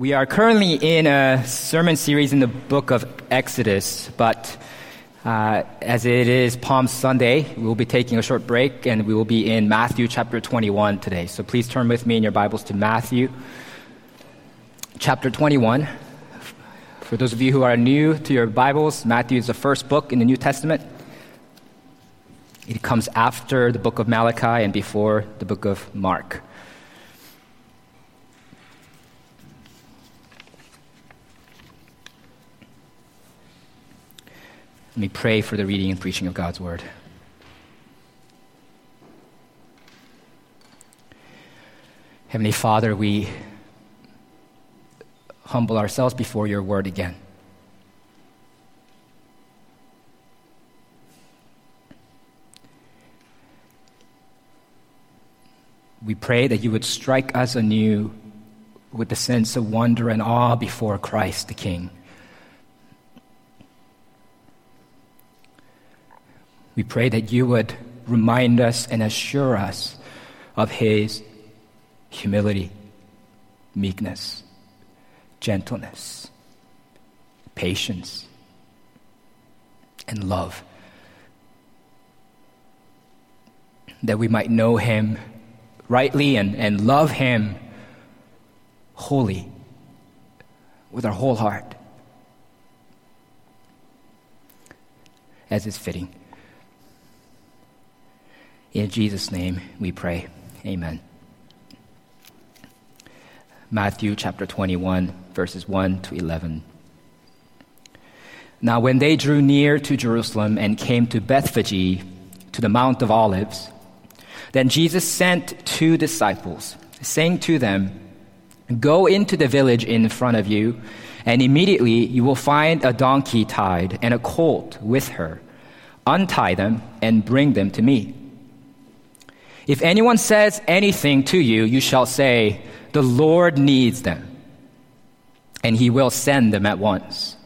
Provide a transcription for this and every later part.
We are currently in a sermon series in the book of Exodus, but uh, as it is Palm Sunday, we will be taking a short break and we will be in Matthew chapter 21 today. So please turn with me in your Bibles to Matthew chapter 21. For those of you who are new to your Bibles, Matthew is the first book in the New Testament. It comes after the book of Malachi and before the book of Mark. Let me pray for the reading and preaching of God's word. Heavenly Father, we humble ourselves before your word again. We pray that you would strike us anew with the sense of wonder and awe before Christ the King. We pray that you would remind us and assure us of his humility, meekness, gentleness, patience, and love. That we might know him rightly and, and love him wholly with our whole heart, as is fitting. In Jesus' name we pray. Amen. Matthew chapter 21, verses 1 to 11. Now, when they drew near to Jerusalem and came to Bethphage, to the Mount of Olives, then Jesus sent two disciples, saying to them, Go into the village in front of you, and immediately you will find a donkey tied and a colt with her. Untie them and bring them to me. If anyone says anything to you, you shall say, The Lord needs them, and he will send them at once.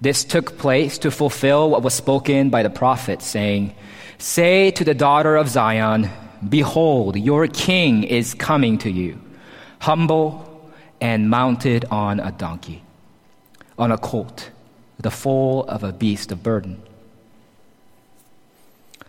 This took place to fulfill what was spoken by the prophet, saying, Say to the daughter of Zion, Behold, your king is coming to you, humble and mounted on a donkey, on a colt, the foal of a beast of burden.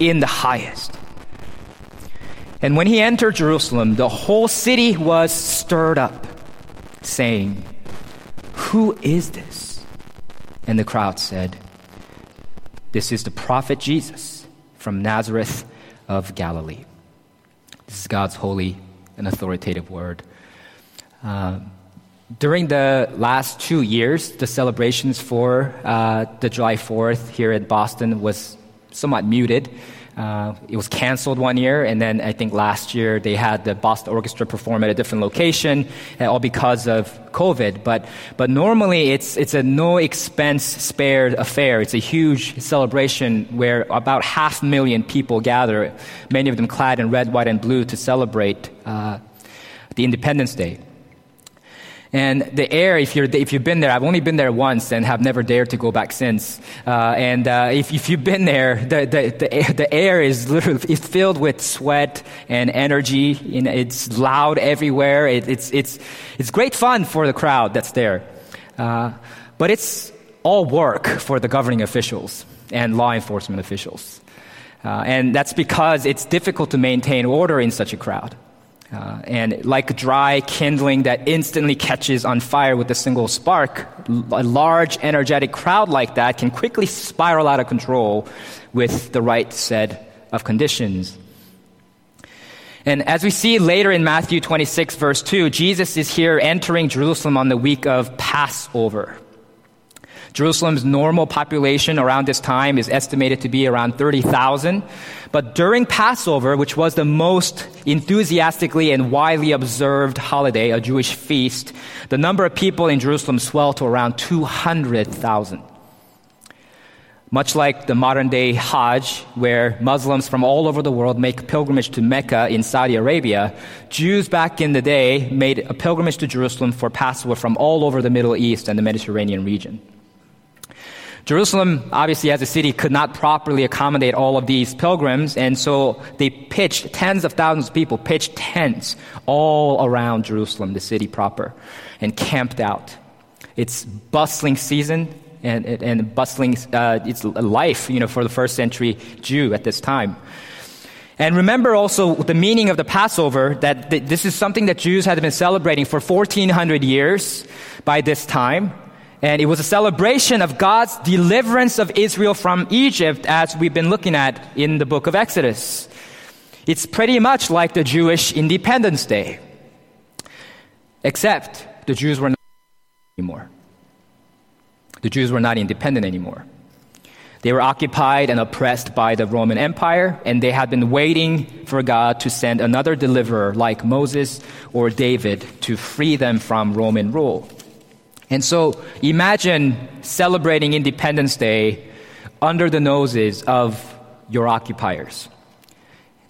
in the highest. And when he entered Jerusalem, the whole city was stirred up, saying, Who is this? And the crowd said, This is the prophet Jesus from Nazareth of Galilee. This is God's holy and authoritative word. Uh, during the last two years, the celebrations for uh, the July 4th here in Boston was somewhat muted. Uh, it was canceled one year, and then I think last year they had the Boston Orchestra perform at a different location, uh, all because of COVID. But but normally it's it's a no expense spared affair. It's a huge celebration where about half a million people gather, many of them clad in red, white, and blue, to celebrate uh, the Independence Day. And the air, if, you're, if you've been there, I've only been there once and have never dared to go back since. Uh, and uh, if, if you've been there, the, the, the, air, the air is literally it's filled with sweat and energy. Know, it's loud everywhere. It, it's, it's, it's great fun for the crowd that's there. Uh, but it's all work for the governing officials and law enforcement officials. Uh, and that's because it's difficult to maintain order in such a crowd. Uh, and like dry kindling that instantly catches on fire with a single spark, a large, energetic crowd like that can quickly spiral out of control with the right set of conditions. And as we see later in Matthew 26, verse 2, Jesus is here entering Jerusalem on the week of Passover. Jerusalem's normal population around this time is estimated to be around 30,000. But during Passover, which was the most enthusiastically and widely observed holiday, a Jewish feast, the number of people in Jerusalem swelled to around 200,000. Much like the modern day Hajj, where Muslims from all over the world make pilgrimage to Mecca in Saudi Arabia, Jews back in the day made a pilgrimage to Jerusalem for Passover from all over the Middle East and the Mediterranean region. Jerusalem, obviously, as a city, could not properly accommodate all of these pilgrims, and so they pitched tens of thousands of people, pitched tents all around Jerusalem, the city proper, and camped out. It's bustling season and, and bustling uh, it's life, you know, for the first century Jew at this time. And remember also the meaning of the Passover, that this is something that Jews had been celebrating for 1400 years by this time. And it was a celebration of God's deliverance of Israel from Egypt, as we've been looking at in the book of Exodus. It's pretty much like the Jewish Independence Day, except the Jews were not anymore. The Jews were not independent anymore. They were occupied and oppressed by the Roman Empire, and they had been waiting for God to send another deliverer like Moses or David to free them from Roman rule. And so imagine celebrating Independence Day under the noses of your occupiers.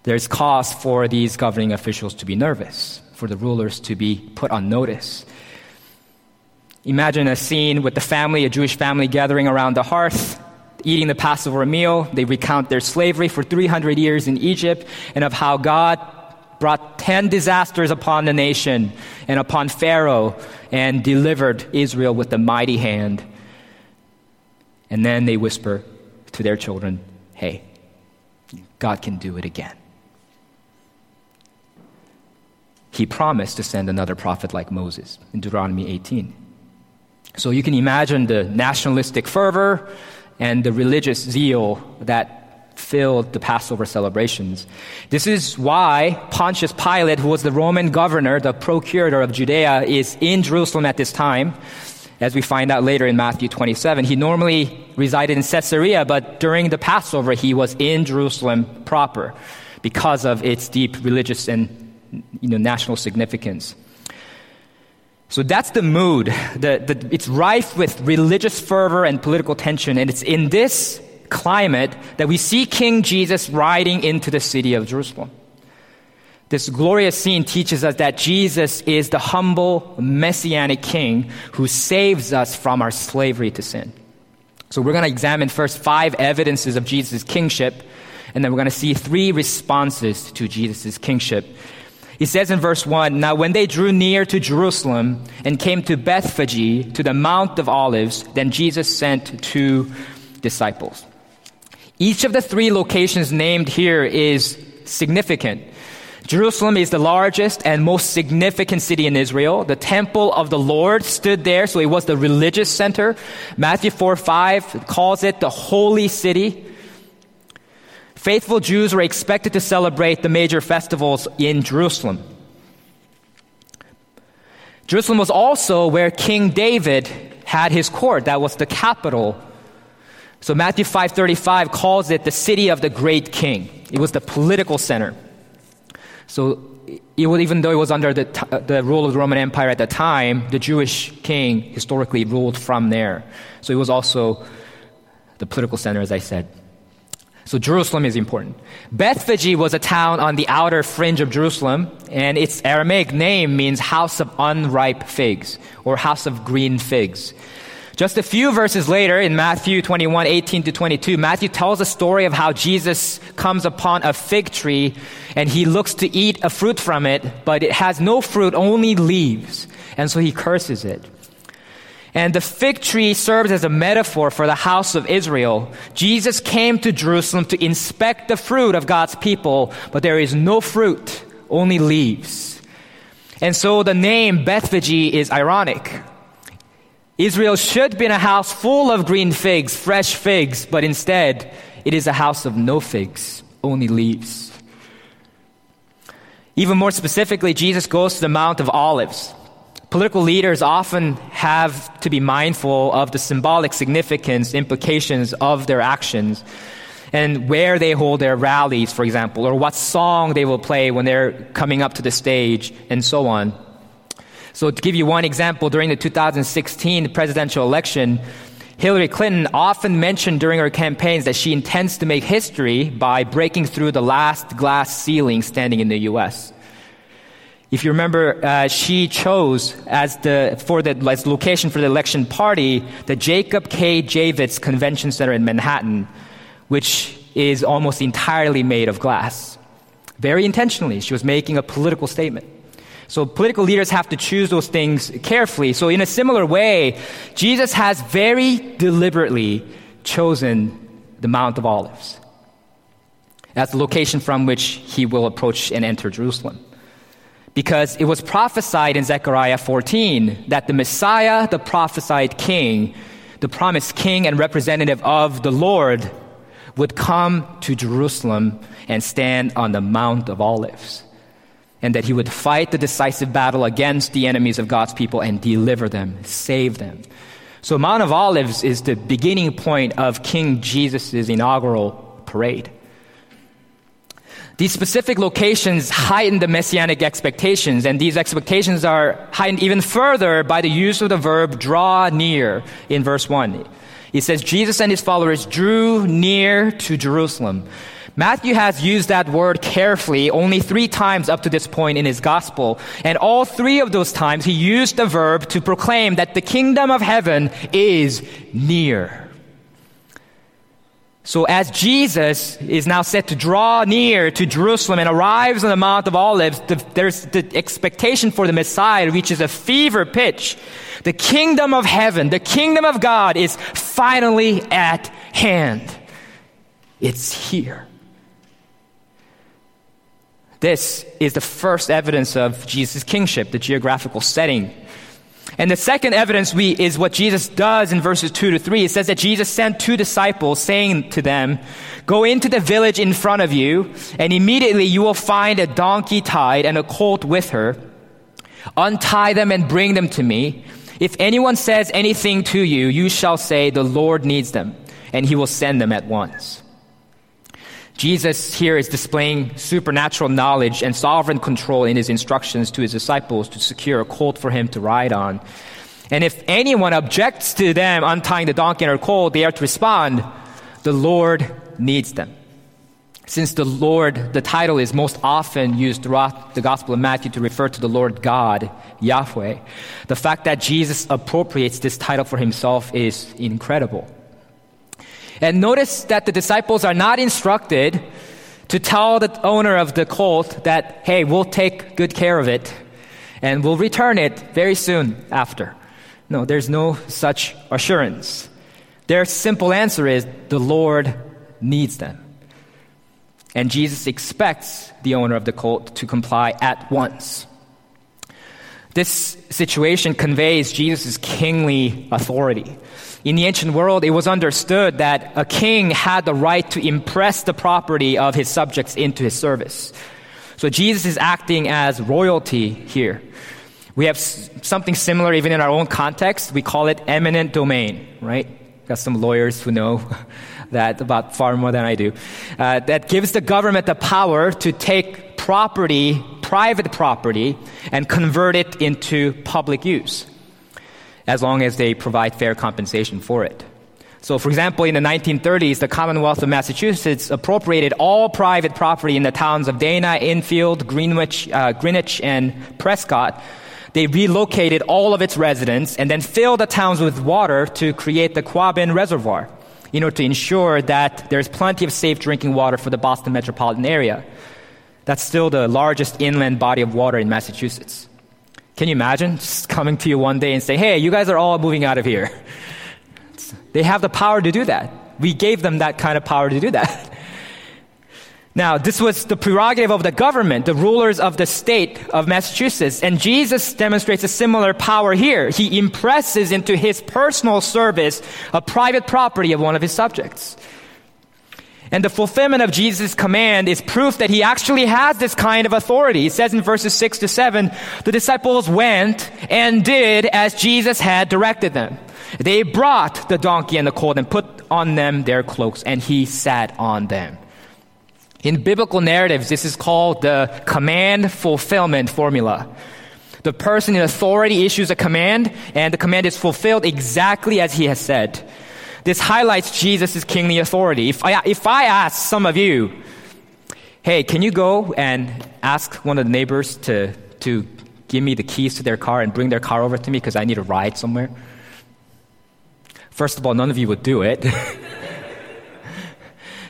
There's cause for these governing officials to be nervous, for the rulers to be put on notice. Imagine a scene with the family, a Jewish family gathering around the hearth, eating the Passover meal. They recount their slavery for 300 years in Egypt and of how God brought 10 disasters upon the nation and upon Pharaoh and delivered Israel with a mighty hand. And then they whisper to their children, Hey, God can do it again. He promised to send another prophet like Moses in Deuteronomy 18. So you can imagine the nationalistic fervor and the religious zeal that filled the Passover celebrations. This is why Pontius Pilate, who was the Roman governor, the procurator of Judea, is in Jerusalem at this time. As we find out later in Matthew 27, he normally resided in Caesarea, but during the Passover, he was in Jerusalem proper because of its deep religious and you know, national significance. So that's the mood. The, the, it's rife with religious fervor and political tension, and it's in this climate that we see King Jesus riding into the city of Jerusalem. This glorious scene teaches us that Jesus is the humble messianic king who saves us from our slavery to sin. So we're going to examine first five evidences of Jesus' kingship, and then we're going to see three responses to Jesus' kingship. He says in verse 1 Now, when they drew near to Jerusalem and came to Bethphage, to the Mount of Olives, then Jesus sent two disciples. Each of the three locations named here is significant. Jerusalem is the largest and most significant city in Israel. The temple of the Lord stood there, so it was the religious center. Matthew 4 5 calls it the holy city. Faithful Jews were expected to celebrate the major festivals in Jerusalem. Jerusalem was also where King David had his court. That was the capital so Matthew 5:35 calls it the city of the great king. It was the political center. So even though it was under the, uh, the rule of the Roman Empire at the time, the Jewish king historically ruled from there. So it was also the political center, as I said. So Jerusalem is important. Bethphage was a town on the outer fringe of Jerusalem, and its Aramaic name means house of unripe figs or house of green figs. Just a few verses later in Matthew 21, 18 to 22, Matthew tells a story of how Jesus comes upon a fig tree and he looks to eat a fruit from it, but it has no fruit, only leaves. And so he curses it. And the fig tree serves as a metaphor for the house of Israel. Jesus came to Jerusalem to inspect the fruit of God's people, but there is no fruit, only leaves. And so the name Bethphage is ironic. Israel should be in a house full of green figs, fresh figs, but instead, it is a house of no figs, only leaves. Even more specifically, Jesus goes to the Mount of Olives. Political leaders often have to be mindful of the symbolic significance, implications of their actions, and where they hold their rallies, for example, or what song they will play when they're coming up to the stage, and so on. So, to give you one example, during the 2016 presidential election, Hillary Clinton often mentioned during her campaigns that she intends to make history by breaking through the last glass ceiling standing in the U.S. If you remember, uh, she chose as the for the as location for the election party the Jacob K. Javits Convention Center in Manhattan, which is almost entirely made of glass. Very intentionally, she was making a political statement. So political leaders have to choose those things carefully. So in a similar way, Jesus has very deliberately chosen the Mount of Olives as the location from which he will approach and enter Jerusalem because it was prophesied in Zechariah 14 that the Messiah, the prophesied king, the promised king and representative of the Lord, would come to Jerusalem and stand on the Mount of Olives. And that he would fight the decisive battle against the enemies of God's people and deliver them, save them. So, Mount of Olives is the beginning point of King Jesus' inaugural parade. These specific locations heighten the messianic expectations, and these expectations are heightened even further by the use of the verb draw near in verse 1. It says, Jesus and his followers drew near to Jerusalem. Matthew has used that word carefully only three times up to this point in his gospel. And all three of those times he used the verb to proclaim that the kingdom of heaven is near. So as Jesus is now set to draw near to Jerusalem and arrives on the Mount of Olives, the, there's the expectation for the Messiah reaches a fever pitch. The kingdom of heaven, the kingdom of God is finally at hand. It's here. This is the first evidence of Jesus' kingship, the geographical setting and the second evidence we, is what Jesus does in verses 2 to 3. It says that Jesus sent two disciples saying to them, Go into the village in front of you, and immediately you will find a donkey tied and a colt with her. Untie them and bring them to me. If anyone says anything to you, you shall say, The Lord needs them, and he will send them at once. Jesus here is displaying supernatural knowledge and sovereign control in his instructions to his disciples to secure a colt for him to ride on. And if anyone objects to them untying the donkey her colt, they are to respond, the Lord needs them. Since the Lord, the title is most often used throughout the Gospel of Matthew to refer to the Lord God, Yahweh, the fact that Jesus appropriates this title for himself is incredible. And notice that the disciples are not instructed to tell the owner of the colt that, hey, we'll take good care of it and we'll return it very soon after. No, there's no such assurance. Their simple answer is the Lord needs them. And Jesus expects the owner of the colt to comply at once. This situation conveys Jesus' kingly authority. In the ancient world, it was understood that a king had the right to impress the property of his subjects into his service. So Jesus is acting as royalty here. We have something similar even in our own context. We call it eminent domain, right? Got some lawyers who know that about far more than I do. Uh, that gives the government the power to take property, private property, and convert it into public use as long as they provide fair compensation for it. So, for example, in the 1930s, the Commonwealth of Massachusetts appropriated all private property in the towns of Dana, Enfield, Greenwich, uh, Greenwich, and Prescott. They relocated all of its residents and then filled the towns with water to create the Quabbin Reservoir in order to ensure that there's plenty of safe drinking water for the Boston metropolitan area. That's still the largest inland body of water in Massachusetts. Can you imagine just coming to you one day and say, hey, you guys are all moving out of here? They have the power to do that. We gave them that kind of power to do that. Now, this was the prerogative of the government, the rulers of the state of Massachusetts. And Jesus demonstrates a similar power here. He impresses into his personal service a private property of one of his subjects. And the fulfillment of Jesus' command is proof that he actually has this kind of authority. It says in verses 6 to 7, the disciples went and did as Jesus had directed them. They brought the donkey and the colt and put on them their cloaks, and he sat on them. In biblical narratives, this is called the command fulfillment formula. The person in authority issues a command, and the command is fulfilled exactly as he has said. This highlights Jesus' kingly authority. If I, if I ask some of you, hey, can you go and ask one of the neighbors to, to give me the keys to their car and bring their car over to me because I need a ride somewhere? First of all, none of you would do it.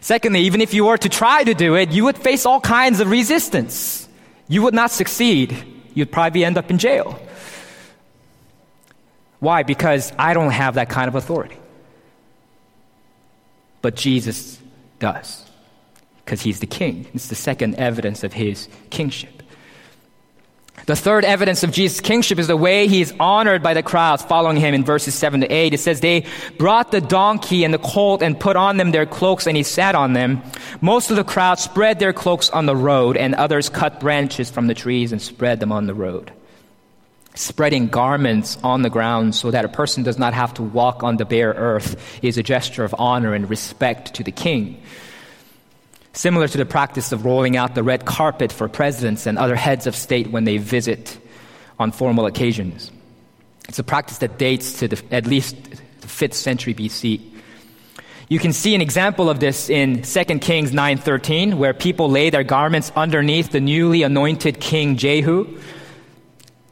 Secondly, even if you were to try to do it, you would face all kinds of resistance. You would not succeed. You'd probably end up in jail. Why? Because I don't have that kind of authority. But Jesus does, because he's the king. It's the second evidence of his kingship. The third evidence of Jesus' kingship is the way he is honored by the crowds following him in verses 7 to 8. It says, They brought the donkey and the colt and put on them their cloaks, and he sat on them. Most of the crowd spread their cloaks on the road, and others cut branches from the trees and spread them on the road. Spreading garments on the ground so that a person does not have to walk on the bare earth is a gesture of honor and respect to the king. Similar to the practice of rolling out the red carpet for presidents and other heads of state when they visit on formal occasions. It's a practice that dates to the, at least the 5th century BC. You can see an example of this in 2 Kings 9:13 where people lay their garments underneath the newly anointed king Jehu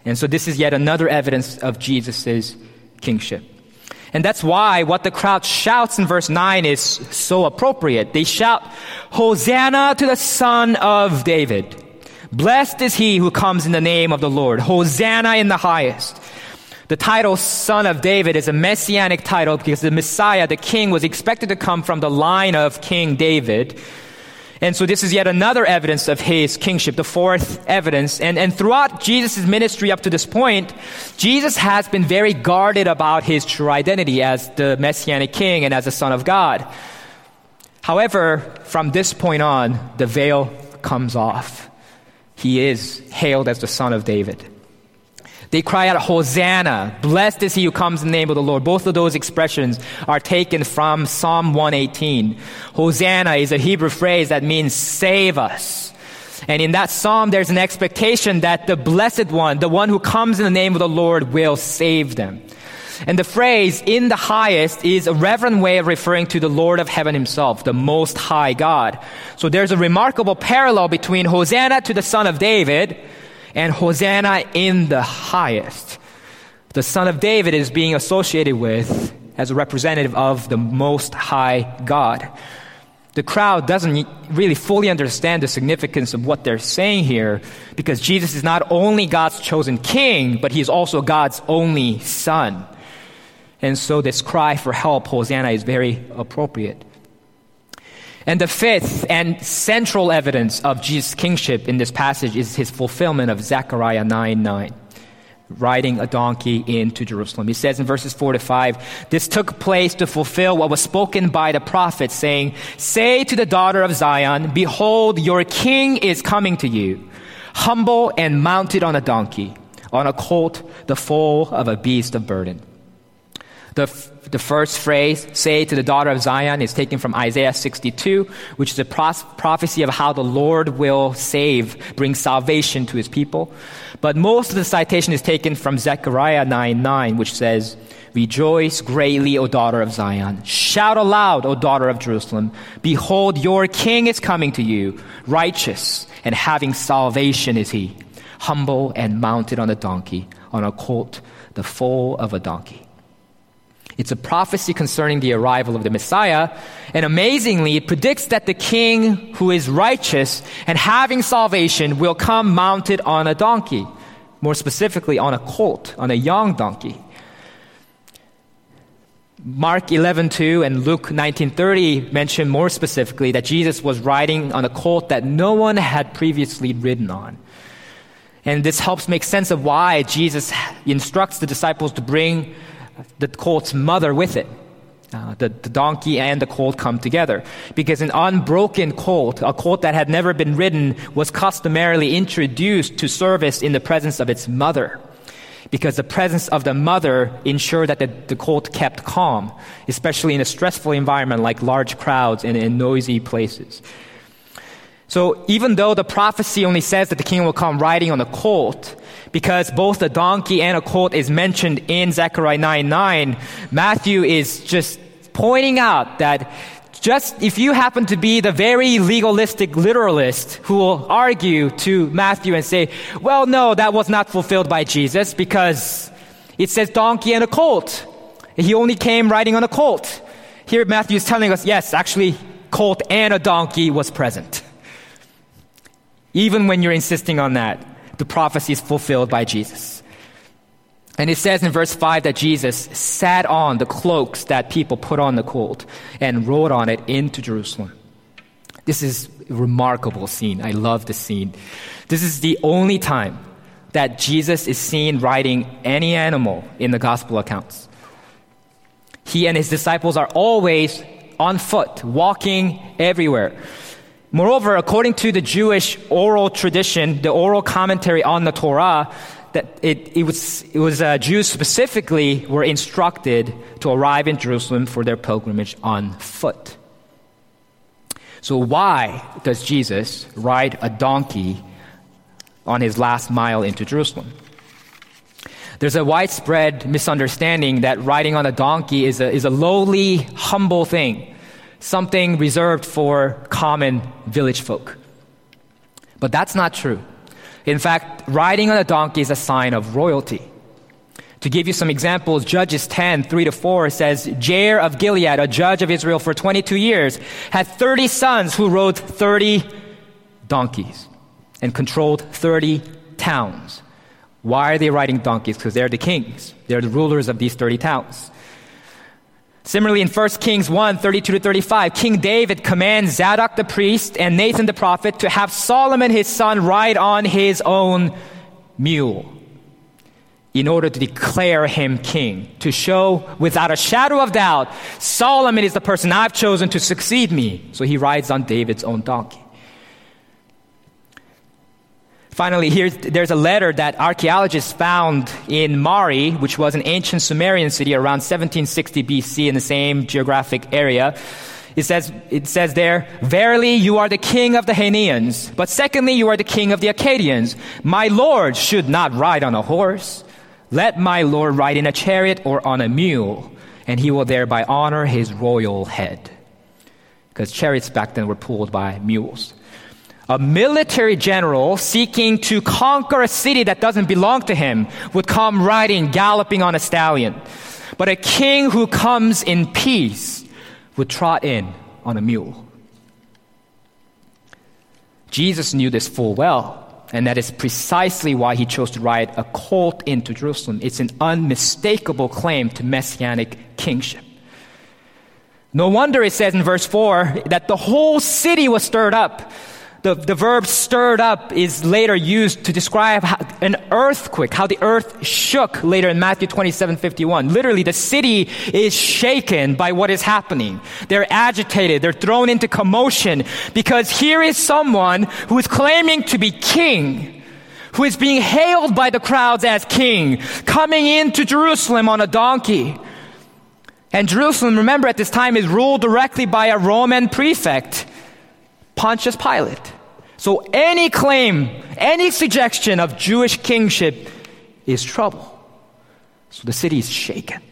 and so this is yet another evidence of Jesus' kingship. And that's why what the crowd shouts in verse 9 is so appropriate. They shout, Hosanna to the son of David. Blessed is he who comes in the name of the Lord. Hosanna in the highest. The title Son of David is a messianic title because the Messiah, the king, was expected to come from the line of King David. And so this is yet another evidence of his kingship, the fourth evidence. And, and throughout Jesus' ministry up to this point, Jesus has been very guarded about his true identity as the messianic king and as the son of God. However, from this point on, the veil comes off. He is hailed as the son of David. They cry out, Hosanna! Blessed is he who comes in the name of the Lord. Both of those expressions are taken from Psalm 118. Hosanna is a Hebrew phrase that means save us. And in that psalm, there's an expectation that the blessed one, the one who comes in the name of the Lord, will save them. And the phrase in the highest is a reverent way of referring to the Lord of heaven himself, the most high God. So there's a remarkable parallel between Hosanna to the son of David and Hosanna in the highest. The Son of David is being associated with as a representative of the Most High God. The crowd doesn't really fully understand the significance of what they're saying here because Jesus is not only God's chosen king, but he is also God's only son. And so this cry for help, Hosanna, is very appropriate. And the fifth and central evidence of Jesus' kingship in this passage is his fulfillment of Zechariah 9 9 riding a donkey into Jerusalem. He says in verses 4 to 5, this took place to fulfill what was spoken by the prophet, saying, Say to the daughter of Zion, Behold, your king is coming to you, humble and mounted on a donkey, on a colt, the foal of a beast of burden. The, the first phrase, say to the daughter of Zion, is taken from Isaiah 62, which is a pros- prophecy of how the Lord will save, bring salvation to his people. But most of the citation is taken from Zechariah 9 9, which says, Rejoice greatly, O daughter of Zion. Shout aloud, O daughter of Jerusalem. Behold, your king is coming to you, righteous and having salvation is he, humble and mounted on a donkey, on a colt, the foal of a donkey. It's a prophecy concerning the arrival of the Messiah. And amazingly, it predicts that the king who is righteous and having salvation will come mounted on a donkey. More specifically, on a colt, on a young donkey. Mark 11:2 and Luke 19:30 mention more specifically that Jesus was riding on a colt that no one had previously ridden on. And this helps make sense of why Jesus instructs the disciples to bring the colt's mother with it. Uh, the, the donkey and the colt come together. Because an unbroken colt, a colt that had never been ridden, was customarily introduced to service in the presence of its mother. Because the presence of the mother ensured that the, the colt kept calm, especially in a stressful environment like large crowds and in noisy places. So even though the prophecy only says that the king will come riding on a colt, because both the donkey and a colt is mentioned in Zechariah 9 9, Matthew is just pointing out that just if you happen to be the very legalistic literalist who will argue to Matthew and say, well, no, that was not fulfilled by Jesus because it says donkey and a colt. He only came riding on a colt. Here Matthew is telling us, yes, actually, colt and a donkey was present. Even when you're insisting on that, the prophecy is fulfilled by Jesus. And it says in verse 5 that Jesus sat on the cloaks that people put on the colt and rode on it into Jerusalem. This is a remarkable scene. I love this scene. This is the only time that Jesus is seen riding any animal in the gospel accounts. He and his disciples are always on foot, walking everywhere. Moreover, according to the Jewish oral tradition, the oral commentary on the Torah, that it, it was, it was uh, Jews specifically were instructed to arrive in Jerusalem for their pilgrimage on foot. So why does Jesus ride a donkey on his last mile into Jerusalem? There's a widespread misunderstanding that riding on a donkey is a, is a lowly, humble thing something reserved for common village folk. But that's not true. In fact, riding on a donkey is a sign of royalty. To give you some examples, Judges 10, 3 to 4 says, Jair of Gilead, a judge of Israel for 22 years, had 30 sons who rode 30 donkeys and controlled 30 towns. Why are they riding donkeys? Because they're the kings. They're the rulers of these 30 towns. Similarly, in 1 Kings 1, 32 to 35, King David commands Zadok the priest and Nathan the prophet to have Solomon his son ride on his own mule in order to declare him king, to show without a shadow of doubt, Solomon is the person I've chosen to succeed me. So he rides on David's own donkey. Finally, here, there's a letter that archaeologists found in Mari, which was an ancient Sumerian city around 1760 BC in the same geographic area. It says, it says there, Verily you are the king of the Haneans, but secondly you are the king of the Akkadians. My lord should not ride on a horse. Let my lord ride in a chariot or on a mule, and he will thereby honor his royal head. Because chariots back then were pulled by mules a military general seeking to conquer a city that doesn't belong to him would come riding, galloping on a stallion. But a king who comes in peace would trot in on a mule. Jesus knew this full well, and that is precisely why he chose to ride a colt into Jerusalem. It's an unmistakable claim to messianic kingship. No wonder it says in verse 4 that the whole city was stirred up the, the verb stirred up is later used to describe how, an earthquake, how the earth shook later in Matthew 27, 51. Literally, the city is shaken by what is happening. They're agitated. They're thrown into commotion because here is someone who is claiming to be king, who is being hailed by the crowds as king, coming into Jerusalem on a donkey. And Jerusalem, remember at this time, is ruled directly by a Roman prefect. Pontius Pilate. So any claim, any suggestion of Jewish kingship is trouble. So the city is shaken.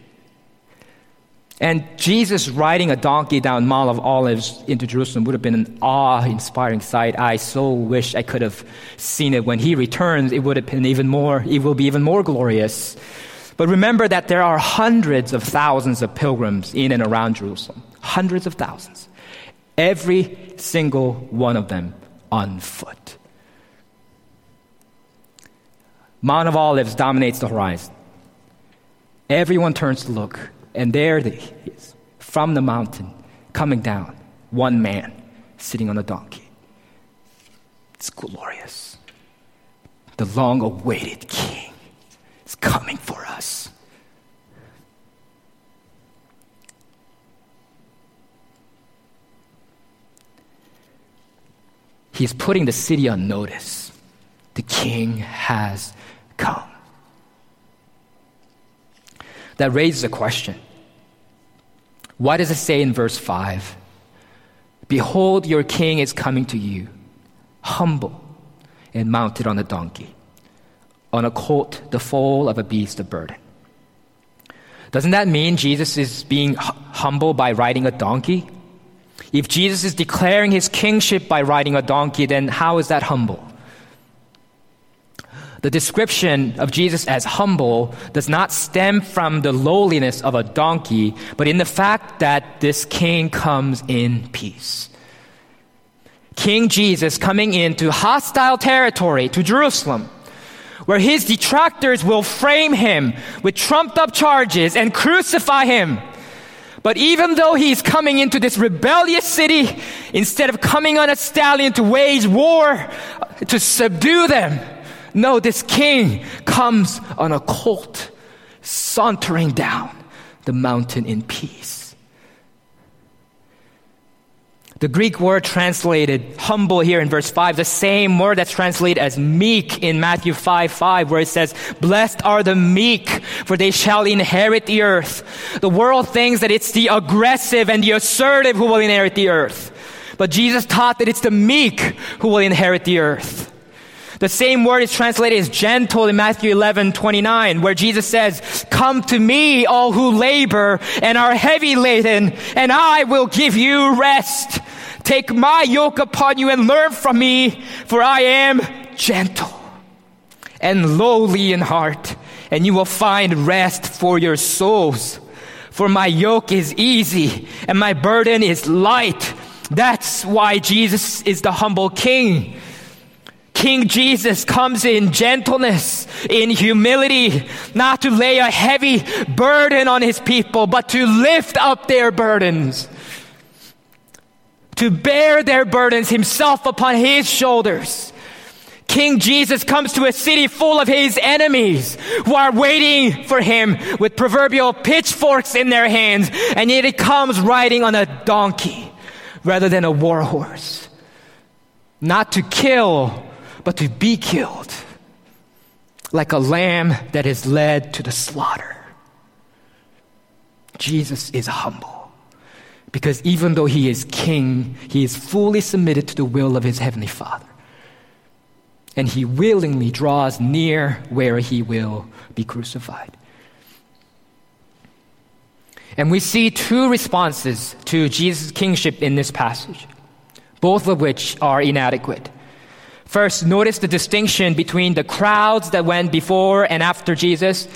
And Jesus riding a donkey down Mount of Olives into Jerusalem would have been an awe inspiring sight. I so wish I could have seen it. When he returns, it would have been even more, it will be even more glorious. But remember that there are hundreds of thousands of pilgrims in and around Jerusalem. Hundreds of thousands. Every single one of them on foot. Mount of Olives dominates the horizon. Everyone turns to look, and there he is, from the mountain, coming down, one man sitting on a donkey. It's glorious. The long awaited king is coming for us. He's putting the city on notice. The king has come. That raises a question. Why does it say in verse 5? Behold, your king is coming to you, humble and mounted on a donkey, on a colt, the foal of a beast of burden. Doesn't that mean Jesus is being humble by riding a donkey? If Jesus is declaring his kingship by riding a donkey, then how is that humble? The description of Jesus as humble does not stem from the lowliness of a donkey, but in the fact that this king comes in peace. King Jesus coming into hostile territory to Jerusalem, where his detractors will frame him with trumped up charges and crucify him. But even though he's coming into this rebellious city, instead of coming on a stallion to wage war, to subdue them, no, this king comes on a colt, sauntering down the mountain in peace. The Greek word translated humble here in verse 5, the same word that's translated as meek in Matthew 5 5, where it says, Blessed are the meek, for they shall inherit the earth. The world thinks that it's the aggressive and the assertive who will inherit the earth. But Jesus taught that it's the meek who will inherit the earth. The same word is translated as gentle in Matthew 11, 29, where Jesus says, Come to me, all who labor and are heavy laden, and I will give you rest. Take my yoke upon you and learn from me, for I am gentle and lowly in heart, and you will find rest for your souls. For my yoke is easy and my burden is light. That's why Jesus is the humble king. King Jesus comes in gentleness, in humility, not to lay a heavy burden on his people, but to lift up their burdens to bear their burdens himself upon his shoulders. King Jesus comes to a city full of his enemies who are waiting for him with proverbial pitchforks in their hands, and yet he comes riding on a donkey rather than a war horse. Not to kill, but to be killed, like a lamb that is led to the slaughter. Jesus is humble. Because even though he is king, he is fully submitted to the will of his heavenly Father. And he willingly draws near where he will be crucified. And we see two responses to Jesus' kingship in this passage, both of which are inadequate. First, notice the distinction between the crowds that went before and after Jesus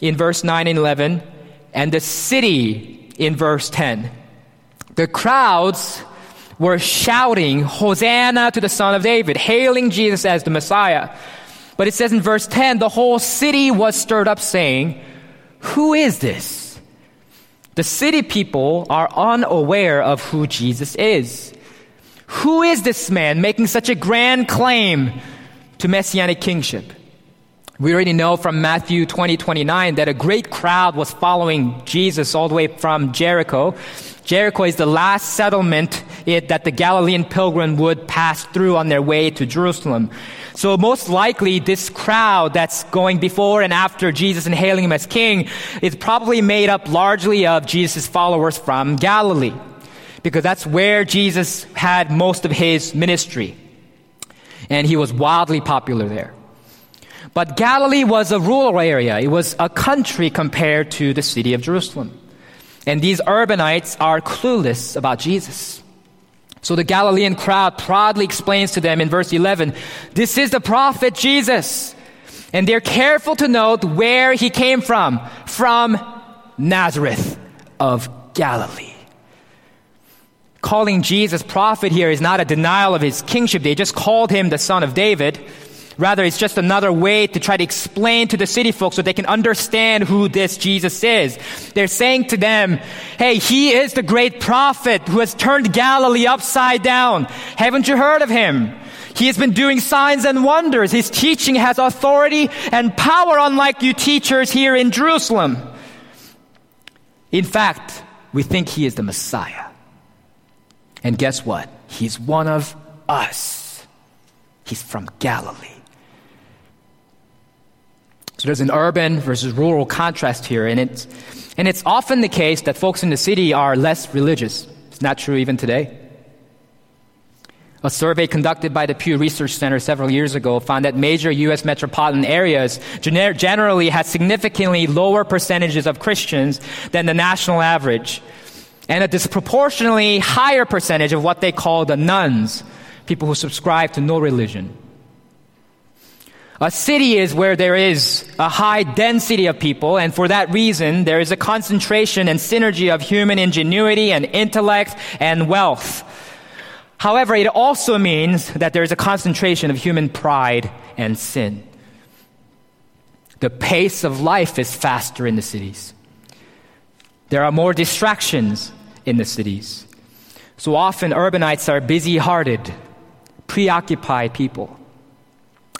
in verse 9 and 11, and the city in verse 10 the crowds were shouting, Hosanna to the Son of David, hailing Jesus as the Messiah. But it says in verse 10, the whole city was stirred up, saying, Who is this? The city people are unaware of who Jesus is. Who is this man making such a grand claim to messianic kingship? We already know from Matthew 20, 29 that a great crowd was following Jesus all the way from Jericho. Jericho is the last settlement that the Galilean pilgrim would pass through on their way to Jerusalem. So most likely this crowd that's going before and after Jesus and hailing him as king is probably made up largely of Jesus' followers from Galilee. Because that's where Jesus had most of his ministry. And he was wildly popular there. But Galilee was a rural area. It was a country compared to the city of Jerusalem. And these urbanites are clueless about Jesus. So the Galilean crowd proudly explains to them in verse 11, this is the prophet Jesus. And they're careful to note where he came from. From Nazareth of Galilee. Calling Jesus prophet here is not a denial of his kingship. They just called him the son of David. Rather, it's just another way to try to explain to the city folks so they can understand who this Jesus is. They're saying to them, hey, he is the great prophet who has turned Galilee upside down. Haven't you heard of him? He has been doing signs and wonders. His teaching has authority and power unlike you teachers here in Jerusalem. In fact, we think he is the Messiah. And guess what? He's one of us. He's from Galilee. So there's an urban versus rural contrast here, and it's, and it's often the case that folks in the city are less religious. It's not true even today. A survey conducted by the Pew Research Center several years ago found that major U.S. metropolitan areas gener- generally had significantly lower percentages of Christians than the national average, and a disproportionately higher percentage of what they call the nones, people who subscribe to no religion. A city is where there is a high density of people, and for that reason, there is a concentration and synergy of human ingenuity and intellect and wealth. However, it also means that there is a concentration of human pride and sin. The pace of life is faster in the cities. There are more distractions in the cities. So often, urbanites are busy hearted, preoccupied people.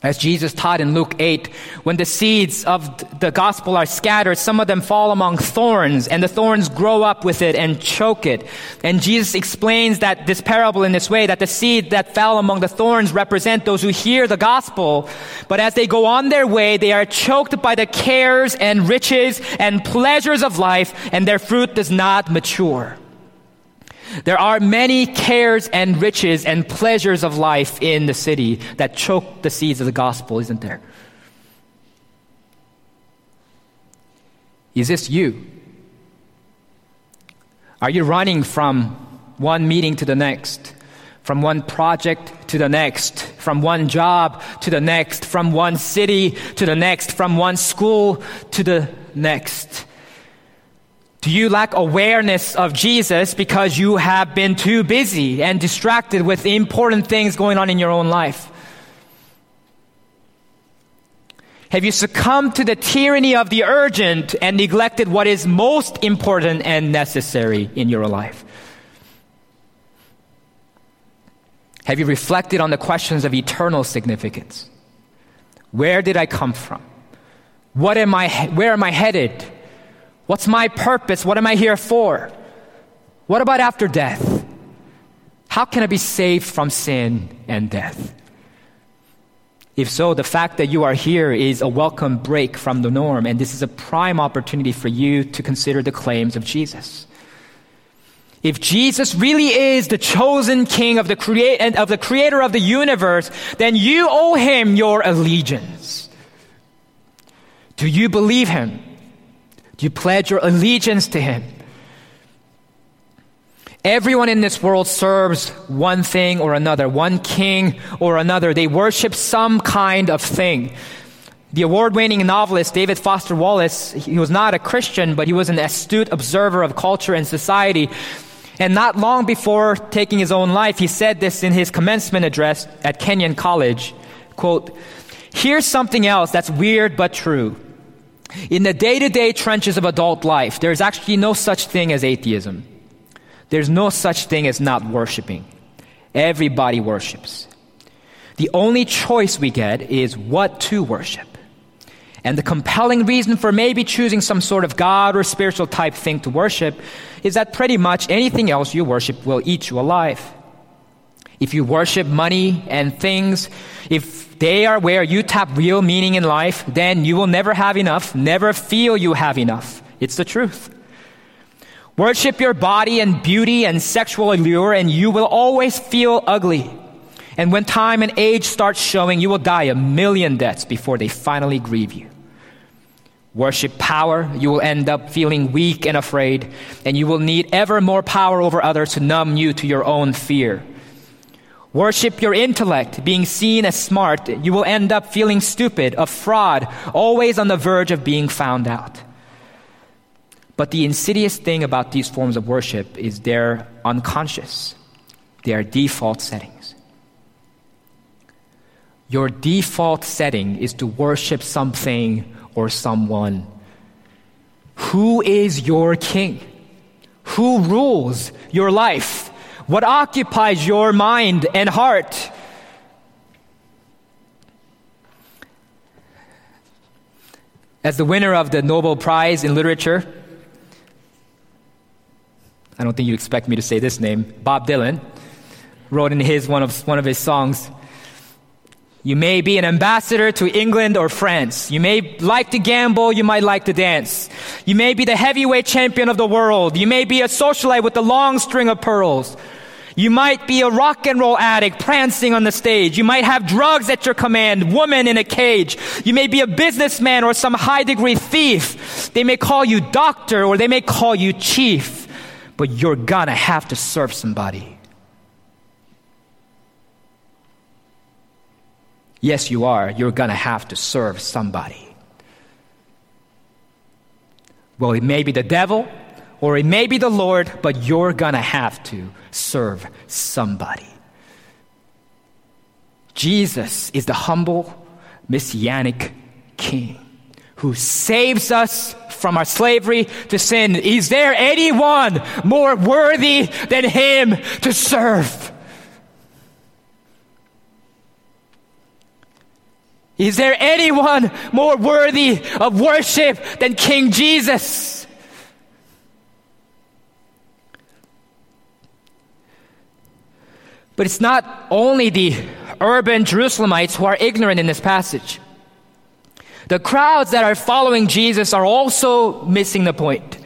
As Jesus taught in Luke 8, when the seeds of the gospel are scattered, some of them fall among thorns, and the thorns grow up with it and choke it. And Jesus explains that this parable in this way, that the seed that fell among the thorns represent those who hear the gospel, but as they go on their way, they are choked by the cares and riches and pleasures of life, and their fruit does not mature. There are many cares and riches and pleasures of life in the city that choke the seeds of the gospel, isn't there? Is this you? Are you running from one meeting to the next, from one project to the next, from one job to the next, from one city to the next, from one school to the next? Do you lack awareness of Jesus because you have been too busy and distracted with important things going on in your own life? Have you succumbed to the tyranny of the urgent and neglected what is most important and necessary in your life? Have you reflected on the questions of eternal significance? Where did I come from? What am I, where am I headed? What's my purpose? What am I here for? What about after death? How can I be saved from sin and death? If so, the fact that you are here is a welcome break from the norm, and this is a prime opportunity for you to consider the claims of Jesus. If Jesus really is the chosen king of the, of the creator of the universe, then you owe him your allegiance. Do you believe him? Do you pledge your allegiance to Him? Everyone in this world serves one thing or another, one king or another. They worship some kind of thing. The award winning novelist David Foster Wallace, he was not a Christian, but he was an astute observer of culture and society. And not long before taking his own life, he said this in his commencement address at Kenyon College. Quote, Here's something else that's weird but true. In the day to day trenches of adult life, there's actually no such thing as atheism. There's no such thing as not worshiping. Everybody worships. The only choice we get is what to worship. And the compelling reason for maybe choosing some sort of God or spiritual type thing to worship is that pretty much anything else you worship will eat you alive. If you worship money and things, if they are where you tap real meaning in life, then you will never have enough, never feel you have enough. It's the truth. Worship your body and beauty and sexual allure, and you will always feel ugly. And when time and age start showing, you will die a million deaths before they finally grieve you. Worship power, you will end up feeling weak and afraid, and you will need ever more power over others to numb you to your own fear. Worship your intellect, being seen as smart, you will end up feeling stupid, a fraud, always on the verge of being found out. But the insidious thing about these forms of worship is they're unconscious. They are default settings. Your default setting is to worship something or someone. Who is your king? Who rules your life? What occupies your mind and heart? As the winner of the Nobel Prize in Literature, I don't think you expect me to say this name, Bob Dylan, wrote in his one of, one of his songs, You may be an ambassador to England or France. You may like to gamble. You might like to dance. You may be the heavyweight champion of the world. You may be a socialite with a long string of pearls. You might be a rock and roll addict prancing on the stage. You might have drugs at your command, woman in a cage. You may be a businessman or some high degree thief. They may call you doctor or they may call you chief, but you're gonna have to serve somebody. Yes, you are. You're going to have to serve somebody. Well, it may be the devil or it may be the Lord, but you're going to have to serve somebody. Jesus is the humble, messianic king who saves us from our slavery to sin. Is there anyone more worthy than him to serve? Is there anyone more worthy of worship than King Jesus? But it's not only the urban Jerusalemites who are ignorant in this passage. The crowds that are following Jesus are also missing the point.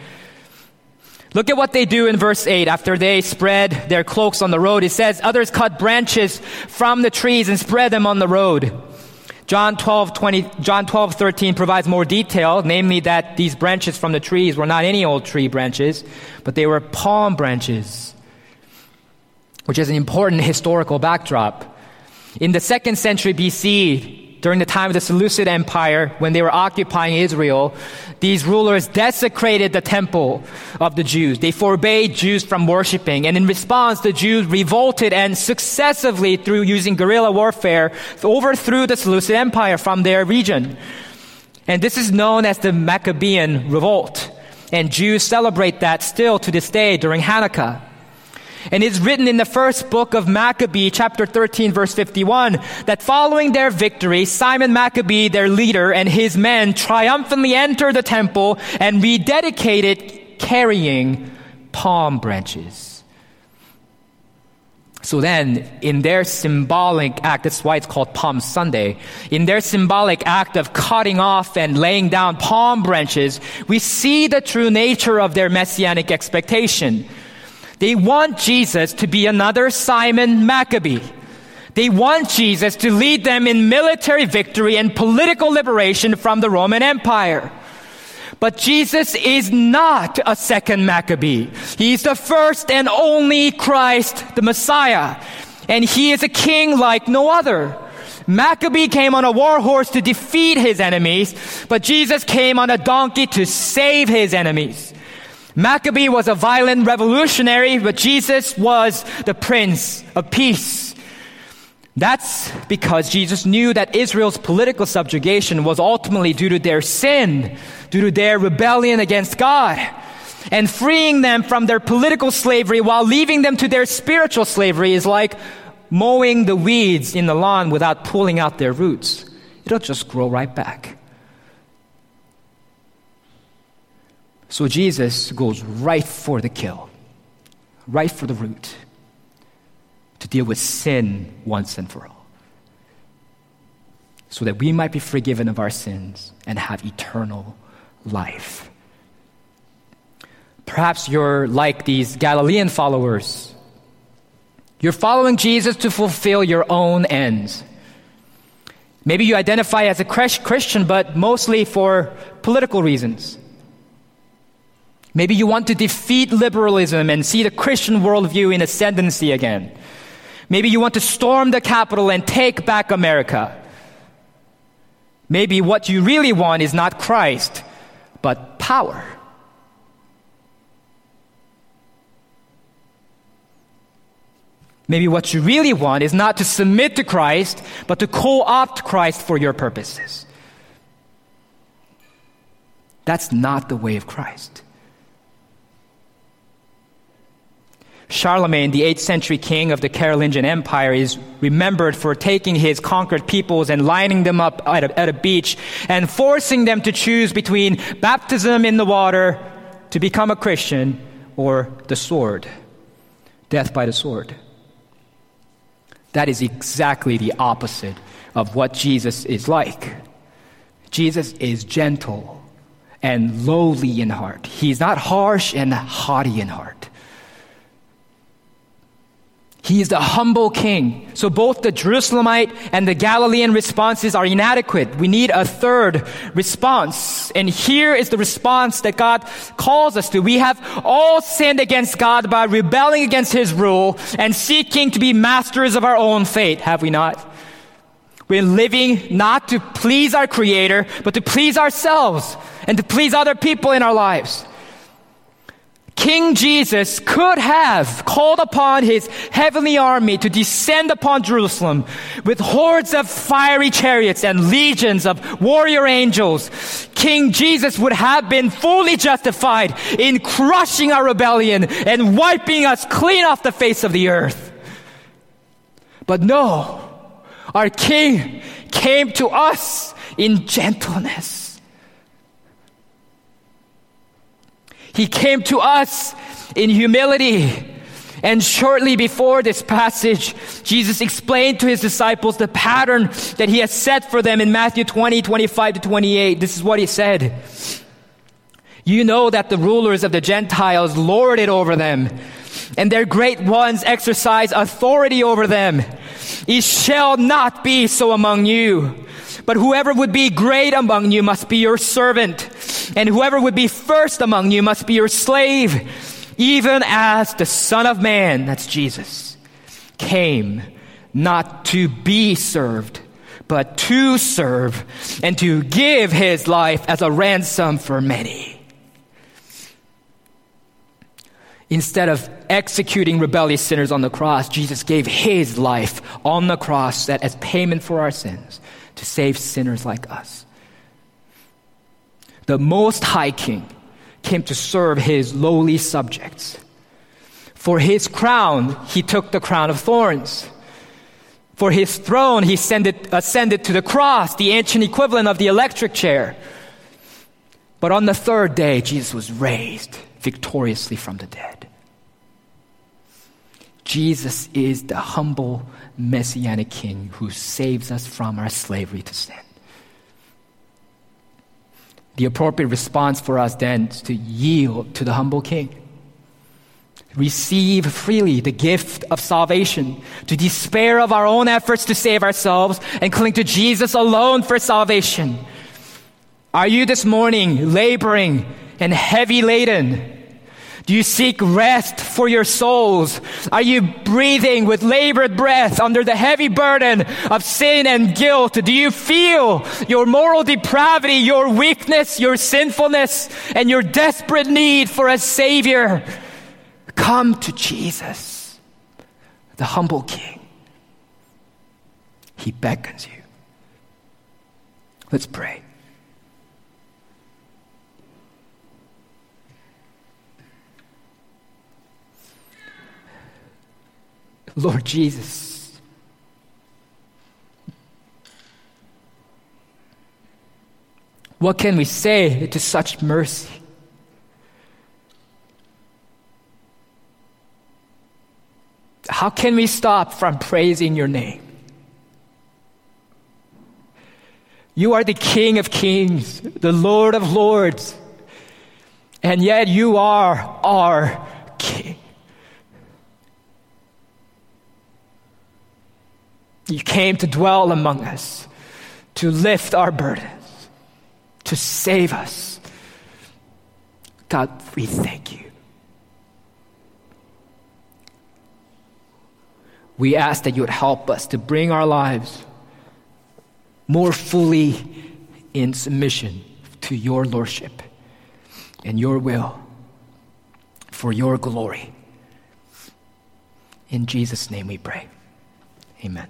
Look at what they do in verse 8. After they spread their cloaks on the road, it says, Others cut branches from the trees and spread them on the road. John 12, 20, John 12, 13 provides more detail, namely that these branches from the trees were not any old tree branches, but they were palm branches, which is an important historical backdrop. In the second century BC, during the time of the Seleucid Empire, when they were occupying Israel, these rulers desecrated the temple of the Jews. They forbade Jews from worshiping. And in response, the Jews revolted and successively, through using guerrilla warfare, overthrew the Seleucid Empire from their region. And this is known as the Maccabean Revolt. And Jews celebrate that still to this day during Hanukkah. And it's written in the first book of Maccabee, chapter 13, verse 51, that following their victory, Simon Maccabee, their leader, and his men triumphantly entered the temple and rededicated it carrying palm branches. So then, in their symbolic act, that's why it's called Palm Sunday, in their symbolic act of cutting off and laying down palm branches, we see the true nature of their messianic expectation. They want Jesus to be another Simon Maccabee. They want Jesus to lead them in military victory and political liberation from the Roman Empire. But Jesus is not a second Maccabee. He's the first and only Christ, the Messiah. And he is a king like no other. Maccabee came on a war horse to defeat his enemies, but Jesus came on a donkey to save his enemies. Maccabee was a violent revolutionary, but Jesus was the Prince of Peace. That's because Jesus knew that Israel's political subjugation was ultimately due to their sin, due to their rebellion against God. And freeing them from their political slavery while leaving them to their spiritual slavery is like mowing the weeds in the lawn without pulling out their roots. It'll just grow right back. So Jesus goes right for the kill, right for the root, to deal with sin once and for all, so that we might be forgiven of our sins and have eternal life. Perhaps you're like these Galilean followers. You're following Jesus to fulfill your own ends. Maybe you identify as a Christian, but mostly for political reasons. Maybe you want to defeat liberalism and see the Christian worldview in ascendancy again. Maybe you want to storm the Capitol and take back America. Maybe what you really want is not Christ, but power. Maybe what you really want is not to submit to Christ, but to co opt Christ for your purposes. That's not the way of Christ. Charlemagne, the 8th century king of the Carolingian Empire, is remembered for taking his conquered peoples and lining them up at a, at a, beach and forcing them to choose between baptism in the water to become a Christian or the sword, death by the sword. That is exactly the opposite of what Jesus is like. Jesus is gentle and lowly in heart. He's not harsh and haughty in heart. He is the humble king. So both the Jerusalemite and the Galilean responses are inadequate. We need a third response. And here is the response that God calls us to. We have all sinned against God by rebelling against his rule and seeking to be masters of our own fate, have we not? We're living not to please our creator, but to please ourselves and to please other people in our lives. King Jesus could have called upon his heavenly army to descend upon Jerusalem with hordes of fiery chariots and legions of warrior angels. King Jesus would have been fully justified in crushing our rebellion and wiping us clean off the face of the earth. But no, our King came to us in gentleness He came to us in humility. And shortly before this passage, Jesus explained to his disciples the pattern that he has set for them in Matthew 20, 25 to 28. This is what he said. You know that the rulers of the Gentiles lord it over them, and their great ones exercise authority over them. It shall not be so among you. But whoever would be great among you must be your servant, and whoever would be first among you must be your slave, even as the Son of Man, that's Jesus, came not to be served, but to serve and to give his life as a ransom for many. Instead of executing rebellious sinners on the cross, Jesus gave his life on the cross as payment for our sins to save sinners like us. The Most High King came to serve his lowly subjects. For his crown, he took the crown of thorns. For his throne, he ascended, ascended to the cross, the ancient equivalent of the electric chair. But on the third day, Jesus was raised victoriously from the dead. Jesus is the humble messianic king who saves us from our slavery to sin. The appropriate response for us then is to yield to the humble king. Receive freely the gift of salvation, to despair of our own efforts to save ourselves and cling to Jesus alone for salvation. Are you this morning laboring and heavy laden? Do you seek rest for your souls? Are you breathing with labored breath under the heavy burden of sin and guilt? Do you feel your moral depravity, your weakness, your sinfulness, and your desperate need for a Savior? Come to Jesus, the humble King. He beckons you. Let's pray. Lord Jesus. What can we say to such mercy? How can we stop from praising your name? You are the King of kings, the Lord of lords, and yet you are our King. You came to dwell among us, to lift our burdens, to save us. God, we thank you. We ask that you would help us to bring our lives more fully in submission to your lordship and your will for your glory. In Jesus' name we pray. Amen.